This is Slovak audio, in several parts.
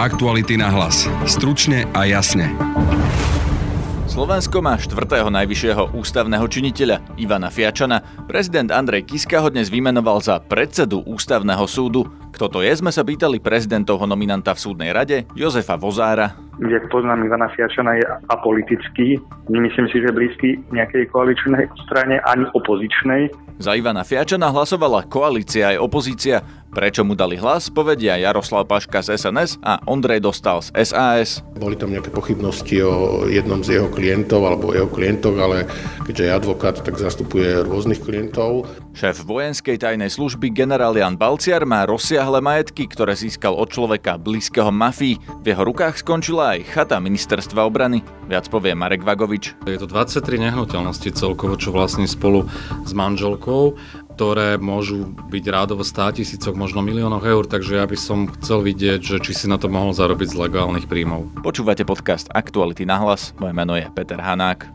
Aktuality na hlas. Stručne a jasne. Slovensko má štvrtého najvyššieho ústavného činiteľa Ivana Fiačana. Prezident Andrej Kiska ho dnes vymenoval za predsedu ústavného súdu. Kto to je, sme sa pýtali prezidentovho nominanta v súdnej rade Jozefa Vozára. Jak poznám Ivana Fiačana je apolitický. Nemyslím si, že blízky nejakej koaličnej strane ani opozičnej. Za Ivana Fiačana hlasovala koalícia aj opozícia. Prečo mu dali hlas, povedia Jaroslav Paška z SNS a Ondrej Dostal z SAS. Boli tam nejaké pochybnosti o jednom z jeho klientov alebo jeho klientok, ale keďže je advokát, tak zastupuje rôznych klientov. Šéf vojenskej tajnej služby generál Jan Balciar má rozsiahle majetky, ktoré získal od človeka blízkeho mafii. V jeho rukách skončila aj chata ministerstva obrany. Viac povie Marek Vagovič. Je to 23 nehnuteľnosti celkovo, čo vlastní spolu s manželkou ktoré môžu byť rádovo 100 tisícoch, možno miliónoch eur, takže ja by som chcel vidieť, že či si na to mohol zarobiť z legálnych príjmov. Počúvate podcast Aktuality na hlas, moje meno je Peter Hanák.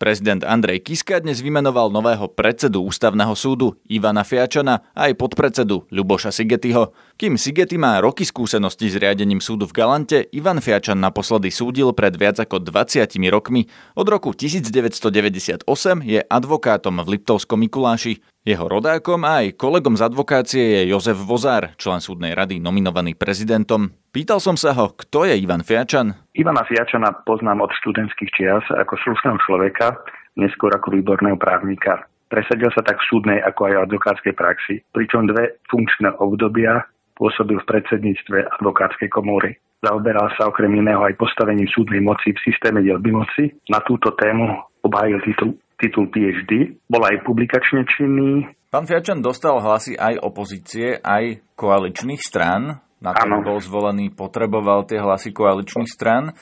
Prezident Andrej Kiska dnes vymenoval nového predsedu ústavného súdu Ivana Fiačana a aj podpredsedu Ľuboša Sigetyho. Kým Sigety má roky skúsenosti s riadením súdu v Galante, Ivan Fiačan naposledy súdil pred viac ako 20 rokmi. Od roku 1998 je advokátom v Liptovskom Mikuláši. Jeho rodákom a aj kolegom z advokácie je Jozef Vozár, člen súdnej rady nominovaný prezidentom. Pýtal som sa ho, kto je Ivan Fiačan? Ivana Fiačana poznám od študentských čias ako slušného človeka, neskôr ako výborného právnika. Presadil sa tak v súdnej ako aj v advokátskej praxi, pričom dve funkčné obdobia pôsobil v predsedníctve advokátskej komory. Zaoberal sa okrem iného aj postavením súdnej moci v systéme dielby moci. Na túto tému obhájil titul titul PhD, bol aj publikačne činný. Pán Fiačan dostal hlasy aj opozície, aj koaličných strán. Na to, bol zvolený, potreboval tie hlasy koaličných strán.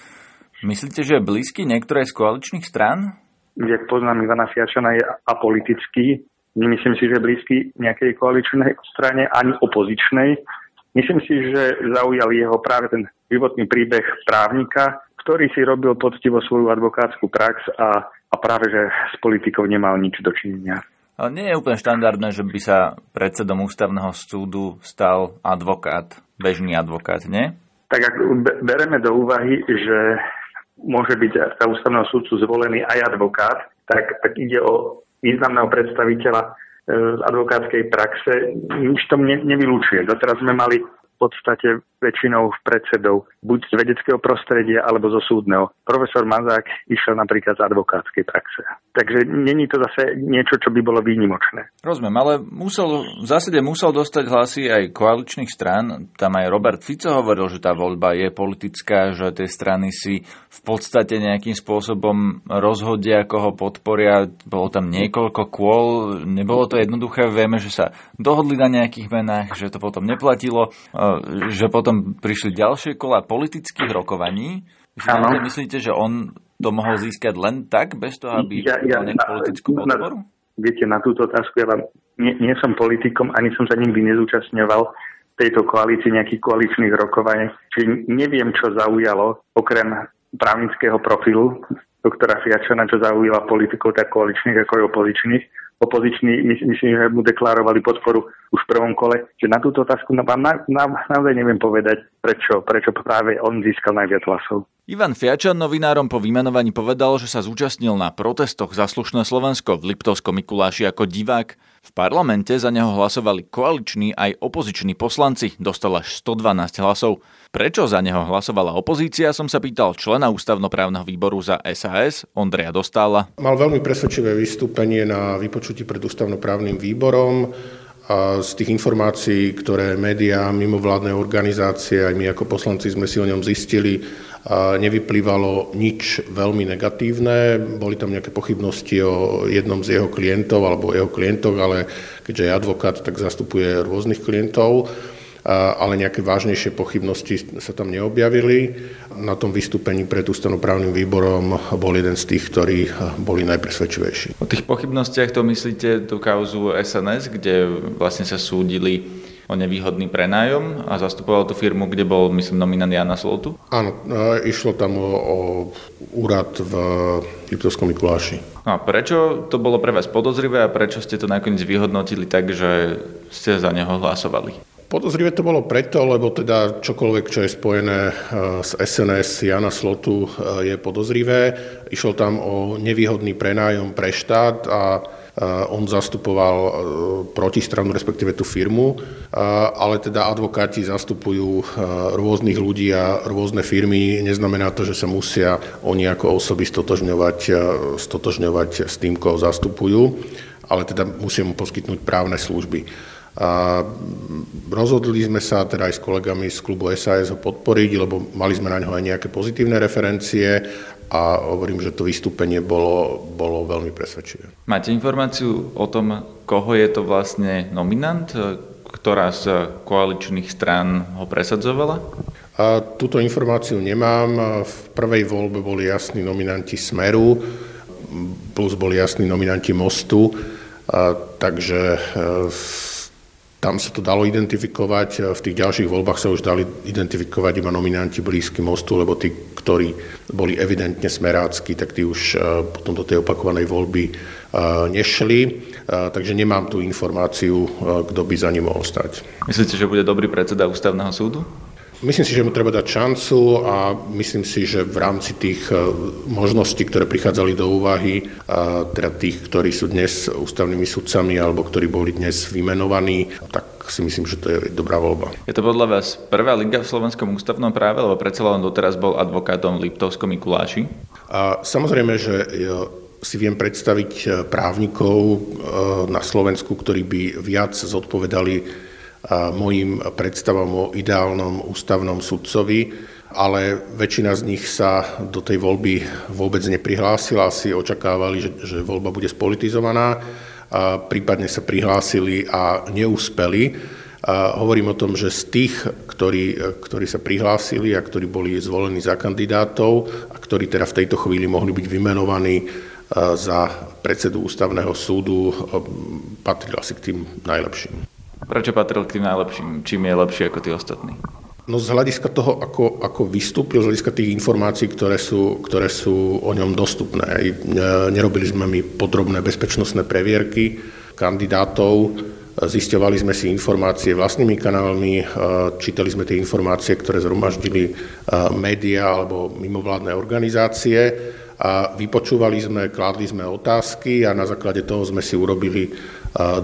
Myslíte, že je blízky niektoré z koaličných strán? Jak poznám Ivana Fiačana, je apolitický. Nemyslím si, že blízky nejakej koaličnej strane ani opozičnej. Myslím si, že zaujal jeho práve ten životný príbeh právnika, ktorý si robil poctivo svoju advokátsku prax a a práve, že s politikou nemal nič dočinenia. Ale nie je úplne štandardné, že by sa predsedom ústavného súdu stal advokát, bežný advokát, nie? Tak ak bereme do úvahy, že môže byť za ústavného súdcu zvolený aj advokát, tak ak ide o významného predstaviteľa e, z advokátskej praxe, nič tom ne, nevylúčuje. Doteraz sme mali podstate väčšinou predsedov buď z vedeckého prostredia alebo zo súdneho. Profesor Mazák išiel napríklad z advokátskej praxe. Takže není to zase niečo, čo by bolo výnimočné. Rozumiem, ale musel, v zásade musel dostať hlasy aj koaličných strán. Tam aj Robert Fico hovoril, že tá voľba je politická, že tie strany si v podstate nejakým spôsobom rozhodia, ako ho podporia. Bolo tam niekoľko kôl, nebolo to jednoduché. Vieme, že sa dohodli na nejakých menách, že to potom neplatilo že potom prišli ďalšie kola politických rokovaní. Myslíte, myslíte, že on to mohol získať len tak, bez toho, aby ja, ja, mal politickú podporu? viete, na túto otázku ja vám nie, nie som politikom, ani som sa nikdy nezúčastňoval tejto koalícii nejakých koaličných rokovaní. Čiže neviem, čo zaujalo, okrem právnického profilu doktora Fiačana, čo zaujala politikov tak koaličných ako aj opozičných opoziční, myslím, že mu deklarovali podporu už v prvom kole, že na túto otázku vám na, na, naozaj neviem povedať, prečo, prečo práve on získal najviac hlasov. Ivan Fiačan novinárom po vymenovaní povedal, že sa zúčastnil na protestoch za slušné Slovensko v Liptovskom Mikuláši ako divák. V parlamente za neho hlasovali koaliční aj opoziční poslanci, dostal až 112 hlasov. Prečo za neho hlasovala opozícia, som sa pýtal člena ústavnoprávneho výboru za SAS, Ondreja Dostála. Mal veľmi presvedčivé vystúpenie na vypočutí pred ústavnoprávnym výborom. Z tých informácií, ktoré médiá, mimovládne organizácie, aj my ako poslanci sme si o ňom zistili, nevyplývalo nič veľmi negatívne. Boli tam nejaké pochybnosti o jednom z jeho klientov alebo jeho klientok, ale keďže je advokát, tak zastupuje rôznych klientov ale nejaké vážnejšie pochybnosti sa tam neobjavili. Na tom vystúpení pred ústavnoprávnym výborom bol jeden z tých, ktorí boli najpresvedčivejší. O tých pochybnostiach to myslíte tú kauzu SNS, kde vlastne sa súdili o nevýhodný prenájom a zastupoval tú firmu, kde bol, myslím, nominant Jana Slotu? Áno, išlo tam o, o úrad v Liptovskom Mikuláši. A prečo to bolo pre vás podozrivé a prečo ste to nakoniec vyhodnotili tak, že ste za neho hlasovali? Podozrivé to bolo preto, lebo teda čokoľvek, čo je spojené s SNS Jana Slotu, je podozrivé. Išlo tam o nevýhodný prenájom pre štát a on zastupoval protistranu, respektíve tú firmu, ale teda advokáti zastupujú rôznych ľudí a rôzne firmy. Neznamená to, že sa musia oni ako osoby stotožňovať, stotožňovať s tým, koho zastupujú, ale teda musia mu poskytnúť právne služby. A rozhodli sme sa teda aj s kolegami z klubu SAS ho podporiť, lebo mali sme na ňo aj nejaké pozitívne referencie a hovorím, že to vystúpenie bolo, bolo veľmi presvedčivé. Máte informáciu o tom, koho je to vlastne nominant, ktorá z koaličných strán ho presadzovala? A túto informáciu nemám. V prvej voľbe boli jasní nominanti Smeru, plus boli jasní nominanti Mostu, a, takže e, tam sa to dalo identifikovať, v tých ďalších voľbách sa už dali identifikovať iba nominanti blízky mostu, lebo tí, ktorí boli evidentne smerácky, tak tí už e, potom do tej opakovanej voľby e, nešli. E, takže nemám tú informáciu, kto by za ním mohol stať. Myslíte, že bude dobrý predseda ústavného súdu? Myslím si, že mu treba dať šancu a myslím si, že v rámci tých možností, ktoré prichádzali do úvahy, teda tých, ktorí sú dnes ústavnými sudcami alebo ktorí boli dnes vymenovaní, tak si myslím, že to je dobrá voľba. Je to podľa vás prvá liga v slovenskom ústavnom práve, lebo predsa len doteraz bol advokátom Liptovsko Mikuláši? A samozrejme, že si viem predstaviť právnikov na Slovensku, ktorí by viac zodpovedali mojim predstavám o ideálnom ústavnom sudcovi, ale väčšina z nich sa do tej voľby vôbec neprihlásila, asi očakávali, že, že voľba bude spolitizovaná, a prípadne sa prihlásili a neúspeli. A hovorím o tom, že z tých, ktorí, ktorí sa prihlásili a ktorí boli zvolení za kandidátov a ktorí teda v tejto chvíli mohli byť vymenovaní za predsedu ústavného súdu, patril asi k tým najlepším. Prečo patril k tým najlepším? Čím je lepší ako tí ostatní? No z hľadiska toho, ako, ako vystúpil, z hľadiska tých informácií, ktoré sú, ktoré sú o ňom dostupné. E, nerobili sme my podrobné bezpečnostné previerky kandidátov, zisťovali sme si informácie vlastnými kanálmi, e, čítali sme tie informácie, ktoré zhromaždili e, médiá alebo mimovládne organizácie a vypočúvali sme, kládli sme otázky a na základe toho sme si urobili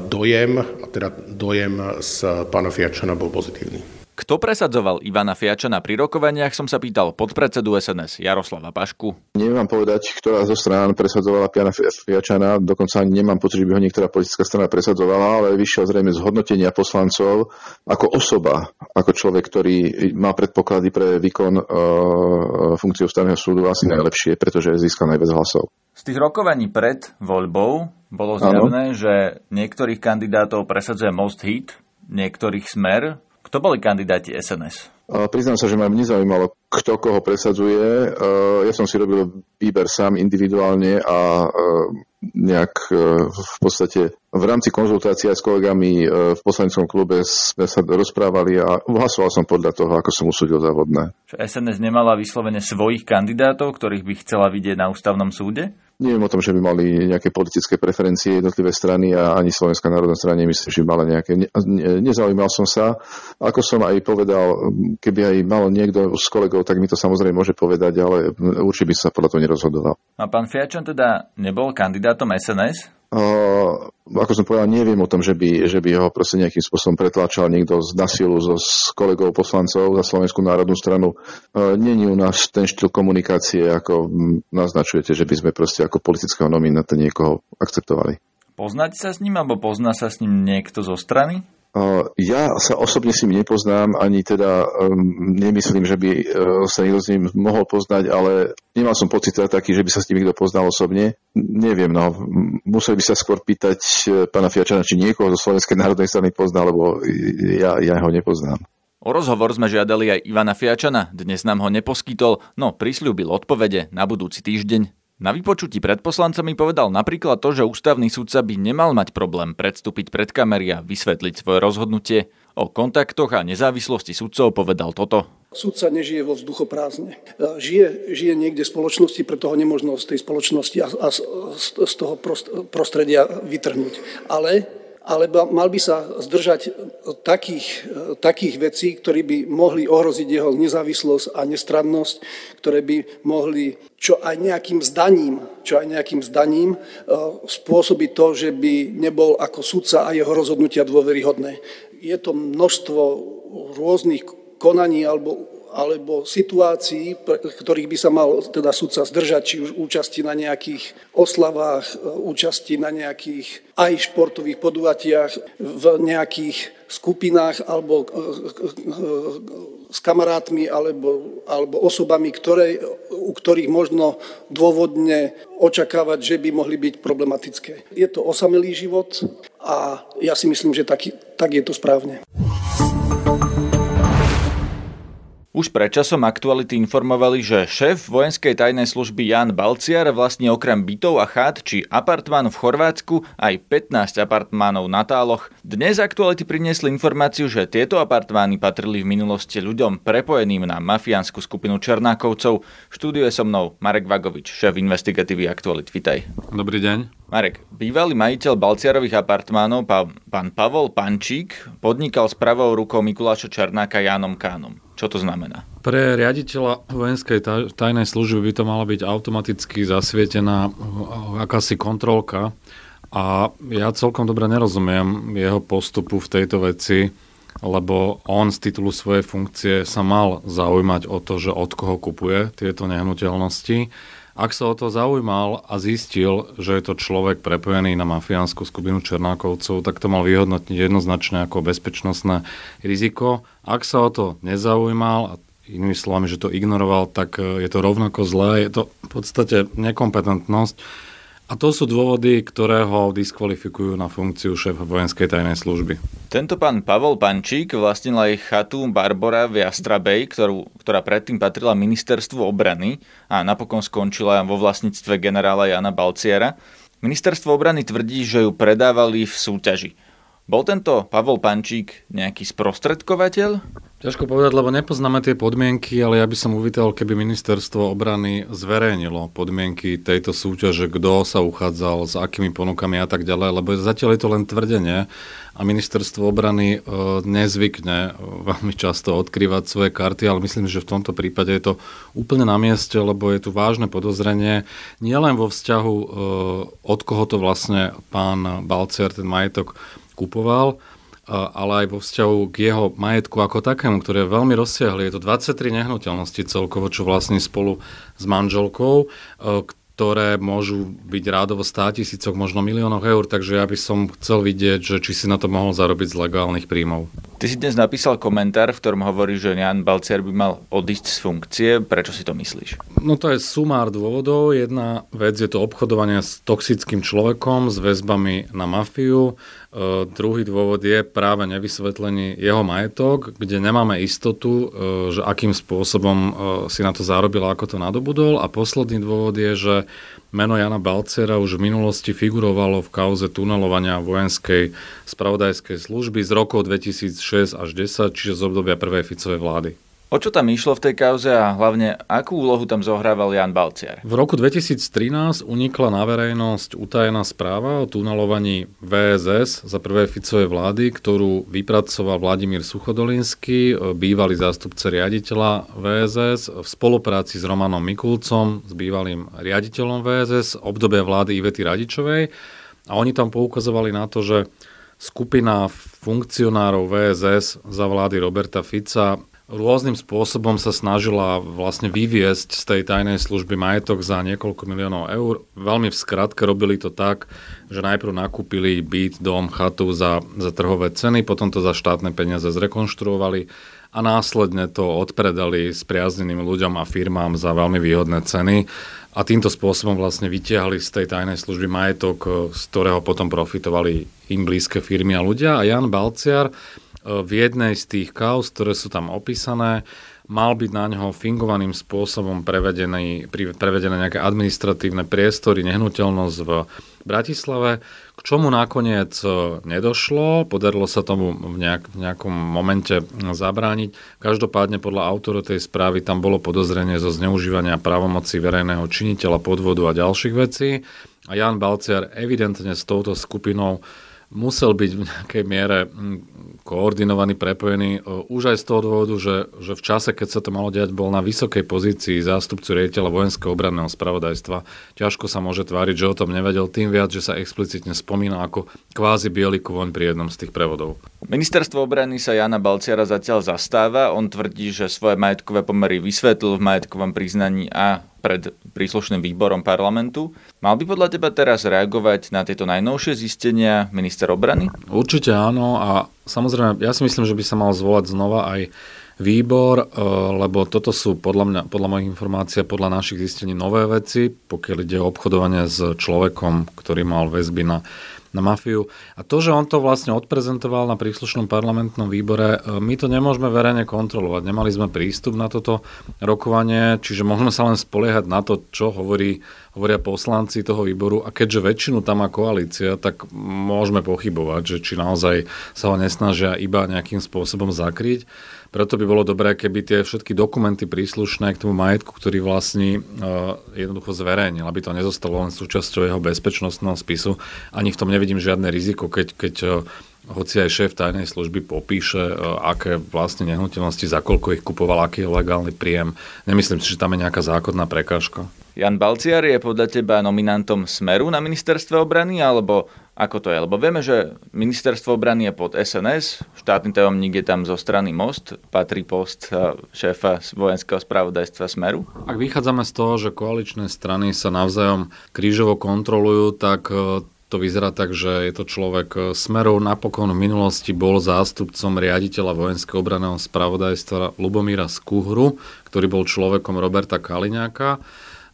dojem, a teda dojem z pána Fiačana bol pozitívny. Kto presadzoval Ivana Fiačana pri rokovaniach, som sa pýtal podpredsedu SNS Jaroslava Pašku. Neviem vám povedať, ktorá zo strán presadzovala Piana Fiačana, dokonca ani nemám pocit, že by ho niektorá politická strana presadzovala, ale vyšiel zrejme z hodnotenia poslancov ako osoba, ako človek, ktorý má predpoklady pre výkon e, funkcie ústavného súdu asi najlepšie, pretože získal najviac hlasov. Z tých rokovaní pred voľbou bolo zjavné, že niektorých kandidátov presadzuje Most Hit, niektorých Smer, kto boli kandidáti SNS? Priznám sa, že ma nezaujímalo, kto koho presadzuje. Ja som si robil výber sám individuálne a nejak v podstate v rámci konzultácie s kolegami v poslaneckom klube sme sa rozprávali a hlasoval som podľa toho, ako som usúdil závodné. Čo SNS nemala vyslovene svojich kandidátov, ktorých by chcela vidieť na ústavnom súde? Neviem o tom, že by mali nejaké politické preferencie jednotlivé strany a ani Slovenská národná strana nemyslím, že by mala nejaké. Ne, nezaujímal som sa. Ako som aj povedal, keby aj mal niekto z kolegov, tak mi to samozrejme môže povedať, ale určite by sa podľa toho nerozhodoval. A pán Fiačan teda nebol kandidátom SNS? Uh, ako som povedal, neviem o tom, že by, že by ho proste nejakým spôsobom pretláčal niekto z nasilu zo s kolegov poslancov za Slovenskú národnú stranu. Uh, Není u nás ten štýl komunikácie, ako naznačujete, že by sme proste ako politického nominanta niekoho akceptovali. Poznáte sa s ním, alebo pozná sa s ním niekto zo strany? Ja sa osobne s ním nepoznám, ani teda um, nemyslím, že by uh, sa niekto s ním mohol poznať, ale nemal som pocit teda taký, že by sa s ním niekto poznal osobne. Neviem, no, museli by sa skôr pýtať uh, pána Fiačana, či niekoho zo Slovenskej národnej strany pozná, lebo ja, ja ho nepoznám. O rozhovor sme žiadali aj Ivana Fiačana, dnes nám ho neposkytol, no prislúbil odpovede na budúci týždeň. Na vypočutí pred poslancami povedal napríklad to, že ústavný sudca by nemal mať problém predstúpiť pred kamery a vysvetliť svoje rozhodnutie. O kontaktoch a nezávislosti sudcov povedal toto. Sudca nežije vo vzduchoprázdne. Žije, žije niekde v spoločnosti, preto ho nemožno z tej spoločnosti a, a z, z toho prostredia vytrhnúť. Ale ale mal by sa zdržať takých, takých vecí, ktoré by mohli ohroziť jeho nezávislosť a nestrannosť, ktoré by mohli čo aj nejakým zdaním, čo aj nejakým zdaním spôsobiť to, že by nebol ako sudca a jeho rozhodnutia dôveryhodné. Je to množstvo rôznych konaní alebo alebo situácií, ktorých by sa mal teda sudca zdržať, či už účasti na nejakých oslavách, účasti na nejakých aj športových podujatiach, v nejakých skupinách alebo s kamarátmi alebo, alebo osobami, ktoré, u ktorých možno dôvodne očakávať, že by mohli byť problematické. Je to osamelý život a ja si myslím, že tak, tak je to správne. Už pred časom aktuality informovali, že šéf vojenskej tajnej služby Jan Balciar vlastne okrem bytov a chát či apartmán v Chorvátsku aj 15 apartmánov na táloch. Dnes aktuality priniesli informáciu, že tieto apartmány patrili v minulosti ľuďom prepojeným na mafiánsku skupinu Černákovcov. Štúdio je so mnou Marek Vagovič, šéf investigatívy Aktualit. Vitaj. Dobrý deň. Marek, bývalý majiteľ Balciarových apartmánov, pán Pavol Pančík, podnikal s pravou rukou Mikuláša Černáka Jánom Kánom. Čo to znamená? Pre riaditeľa vojenskej tajnej služby by to mala byť automaticky zasvietená akási kontrolka a ja celkom dobre nerozumiem jeho postupu v tejto veci, lebo on z titulu svojej funkcie sa mal zaujímať o to, že od koho kupuje tieto nehnuteľnosti. Ak sa o to zaujímal a zistil, že je to človek prepojený na mafiánsku skupinu Černákovcov, tak to mal vyhodnotiť jednoznačne ako bezpečnostné riziko. Ak sa o to nezaujímal a inými slovami, že to ignoroval, tak e, je to rovnako zlé. Je to v podstate nekompetentnosť a to sú dôvody, ktoré ho diskvalifikujú na funkciu šéfa vojenskej tajnej služby. Tento pán Pavol Pančík vlastnil aj chatu Barbora v Jastrabej, ktorú, ktorá predtým patrila ministerstvu obrany a napokon skončila vo vlastníctve generála Jana Balciera. Ministerstvo obrany tvrdí, že ju predávali v súťaži. Bol tento Pavol Pančík nejaký sprostredkovateľ? Ťažko povedať, lebo nepoznáme tie podmienky, ale ja by som uvítal, keby ministerstvo obrany zverejnilo podmienky tejto súťaže, kto sa uchádzal, s akými ponukami a tak ďalej, lebo zatiaľ je to len tvrdenie a ministerstvo obrany e, nezvykne e, veľmi často odkrývať svoje karty, ale myslím, že v tomto prípade je to úplne na mieste, lebo je tu vážne podozrenie nielen vo vzťahu, e, od koho to vlastne pán Balcer ten majetok kupoval, ale aj vo vzťahu k jeho majetku ako takému, ktoré je veľmi rozsiahly. Je to 23 nehnuteľnosti celkovo, čo vlastní spolu s manželkou, e, ktoré môžu byť rádovo 100 tisícoch, možno miliónoch eur, takže ja by som chcel vidieť, že či si na to mohol zarobiť z legálnych príjmov. Ty si dnes napísal komentár, v ktorom hovorí, že Jan Balciar by mal odísť z funkcie. Prečo si to myslíš? No to je sumár dôvodov. Jedna vec je to obchodovanie s toxickým človekom, s väzbami na mafiu. Druhý dôvod je práve nevysvetlenie jeho majetok, kde nemáme istotu, že akým spôsobom si na to zarobil, ako to nadobudol. A posledný dôvod je, že meno Jana Balcera už v minulosti figurovalo v kauze tunelovania vojenskej spravodajskej služby z rokov 2006 až 10, čiže z obdobia prvej Ficovej vlády. O čo tam išlo v tej kauze a hlavne akú úlohu tam zohrával Jan Balciar? V roku 2013 unikla na verejnosť utajená správa o tunelovaní VSS za prvej Ficovej vlády, ktorú vypracoval Vladimír Suchodolinsky, bývalý zástupca riaditeľa VSS, v spolupráci s Romanom Mikulcom, s bývalým riaditeľom VSS, obdobia vlády Ivety Radičovej. A oni tam poukazovali na to, že skupina funkcionárov VSS za vlády Roberta Fica rôznym spôsobom sa snažila vlastne vyviesť z tej tajnej služby majetok za niekoľko miliónov eur. Veľmi v skratke robili to tak, že najprv nakúpili byt, dom, chatu za, za trhové ceny, potom to za štátne peniaze zrekonštruovali a následne to odpredali priazneným ľuďom a firmám za veľmi výhodné ceny a týmto spôsobom vlastne vytiahli z tej tajnej služby majetok, z ktorého potom profitovali im blízke firmy a ľudia. A Jan Balciar v jednej z tých kauz, ktoré sú tam opísané, mal byť na ňoho fingovaným spôsobom prevedené, prevedené nejaké administratívne priestory, nehnuteľnosť v Bratislave, k čomu nakoniec e, nedošlo, podarilo sa tomu v, nejak, v nejakom momente zabrániť. Každopádne podľa autora tej správy tam bolo podozrenie zo zneužívania právomoci verejného činiteľa, podvodu a ďalších vecí. A Jan Balciar evidentne s touto skupinou musel byť v nejakej miere hm, koordinovaný, prepojený už aj z toho dôvodu, že, že v čase, keď sa to malo diať, bol na vysokej pozícii zástupcu riaditeľa vojenského obranného spravodajstva. Ťažko sa môže tváriť, že o tom nevedel, tým viac, že sa explicitne spomína ako kvázi biely kôň pri jednom z tých prevodov. Ministerstvo obrany sa Jana Balciara zatiaľ zastáva. On tvrdí, že svoje majetkové pomery vysvetlil v majetkovom priznaní a pred príslušným výborom parlamentu. Mal by podľa teba teraz reagovať na tieto najnovšie zistenia minister obrany? Určite áno a samozrejme ja si myslím, že by sa mal zvolať znova aj výbor, e, lebo toto sú podľa, mňa, podľa mojich informácií a podľa našich zistení nové veci, pokiaľ ide o obchodovanie s človekom, ktorý mal väzby na na mafiu. A to, že on to vlastne odprezentoval na príslušnom parlamentnom výbore, e, my to nemôžeme verejne kontrolovať. Nemali sme prístup na toto rokovanie, čiže môžeme sa len spoliehať na to, čo hovorí, hovoria poslanci toho výboru. A keďže väčšinu tam má koalícia, tak môžeme pochybovať, že či naozaj sa ho nesnažia iba nejakým spôsobom zakryť. Preto by bolo dobré, keby tie všetky dokumenty príslušné k tomu majetku, ktorý vlastní, uh, jednoducho zverejnil, aby to nezostalo len súčasťou jeho bezpečnostného spisu. Ani v tom nevidím žiadne riziko, keď, keď uh, hoci aj šéf tajnej služby popíše, uh, aké vlastne nehnuteľnosti, za koľko ich kupoval, aký je legálny príjem. Nemyslím si, že tam je nejaká zákonná prekážka. Jan Balciar je podľa teba nominantom Smeru na ministerstve obrany, alebo ako to je? Lebo vieme, že ministerstvo obrany je pod SNS, štátny tajomník je tam zo strany Most, patrí post eh, šéfa vojenského spravodajstva Smeru. Ak vychádzame z toho, že koaličné strany sa navzájom krížovo kontrolujú, tak eh, to vyzerá tak, že je to človek eh, Smeru. Napokon v minulosti bol zástupcom riaditeľa vojenského obraného spravodajstva Lubomíra Skúhru, ktorý bol človekom Roberta Kaliňáka.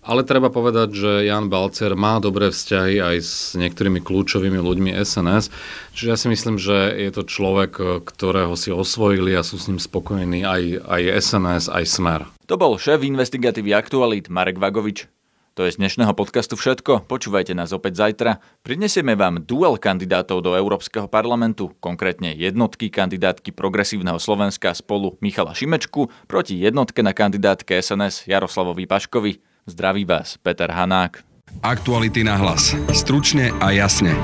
Ale treba povedať, že Jan Balcer má dobré vzťahy aj s niektorými kľúčovými ľuďmi SNS, čiže ja si myslím, že je to človek, ktorého si osvojili a sú s ním spokojní aj, aj SNS, aj Smer. To bol šéf investigatívy Aktualit Marek Vagovič. To je z dnešného podcastu všetko. Počúvajte nás opäť zajtra. Prinesieme vám duel kandidátov do Európskeho parlamentu, konkrétne jednotky kandidátky Progresívneho Slovenska spolu Michala Šimečku proti jednotke na kandidátke SNS Jaroslavovi Paškovi. Zdraví vás, Peter Hanák. Aktuality na hlas. Stručne a jasne.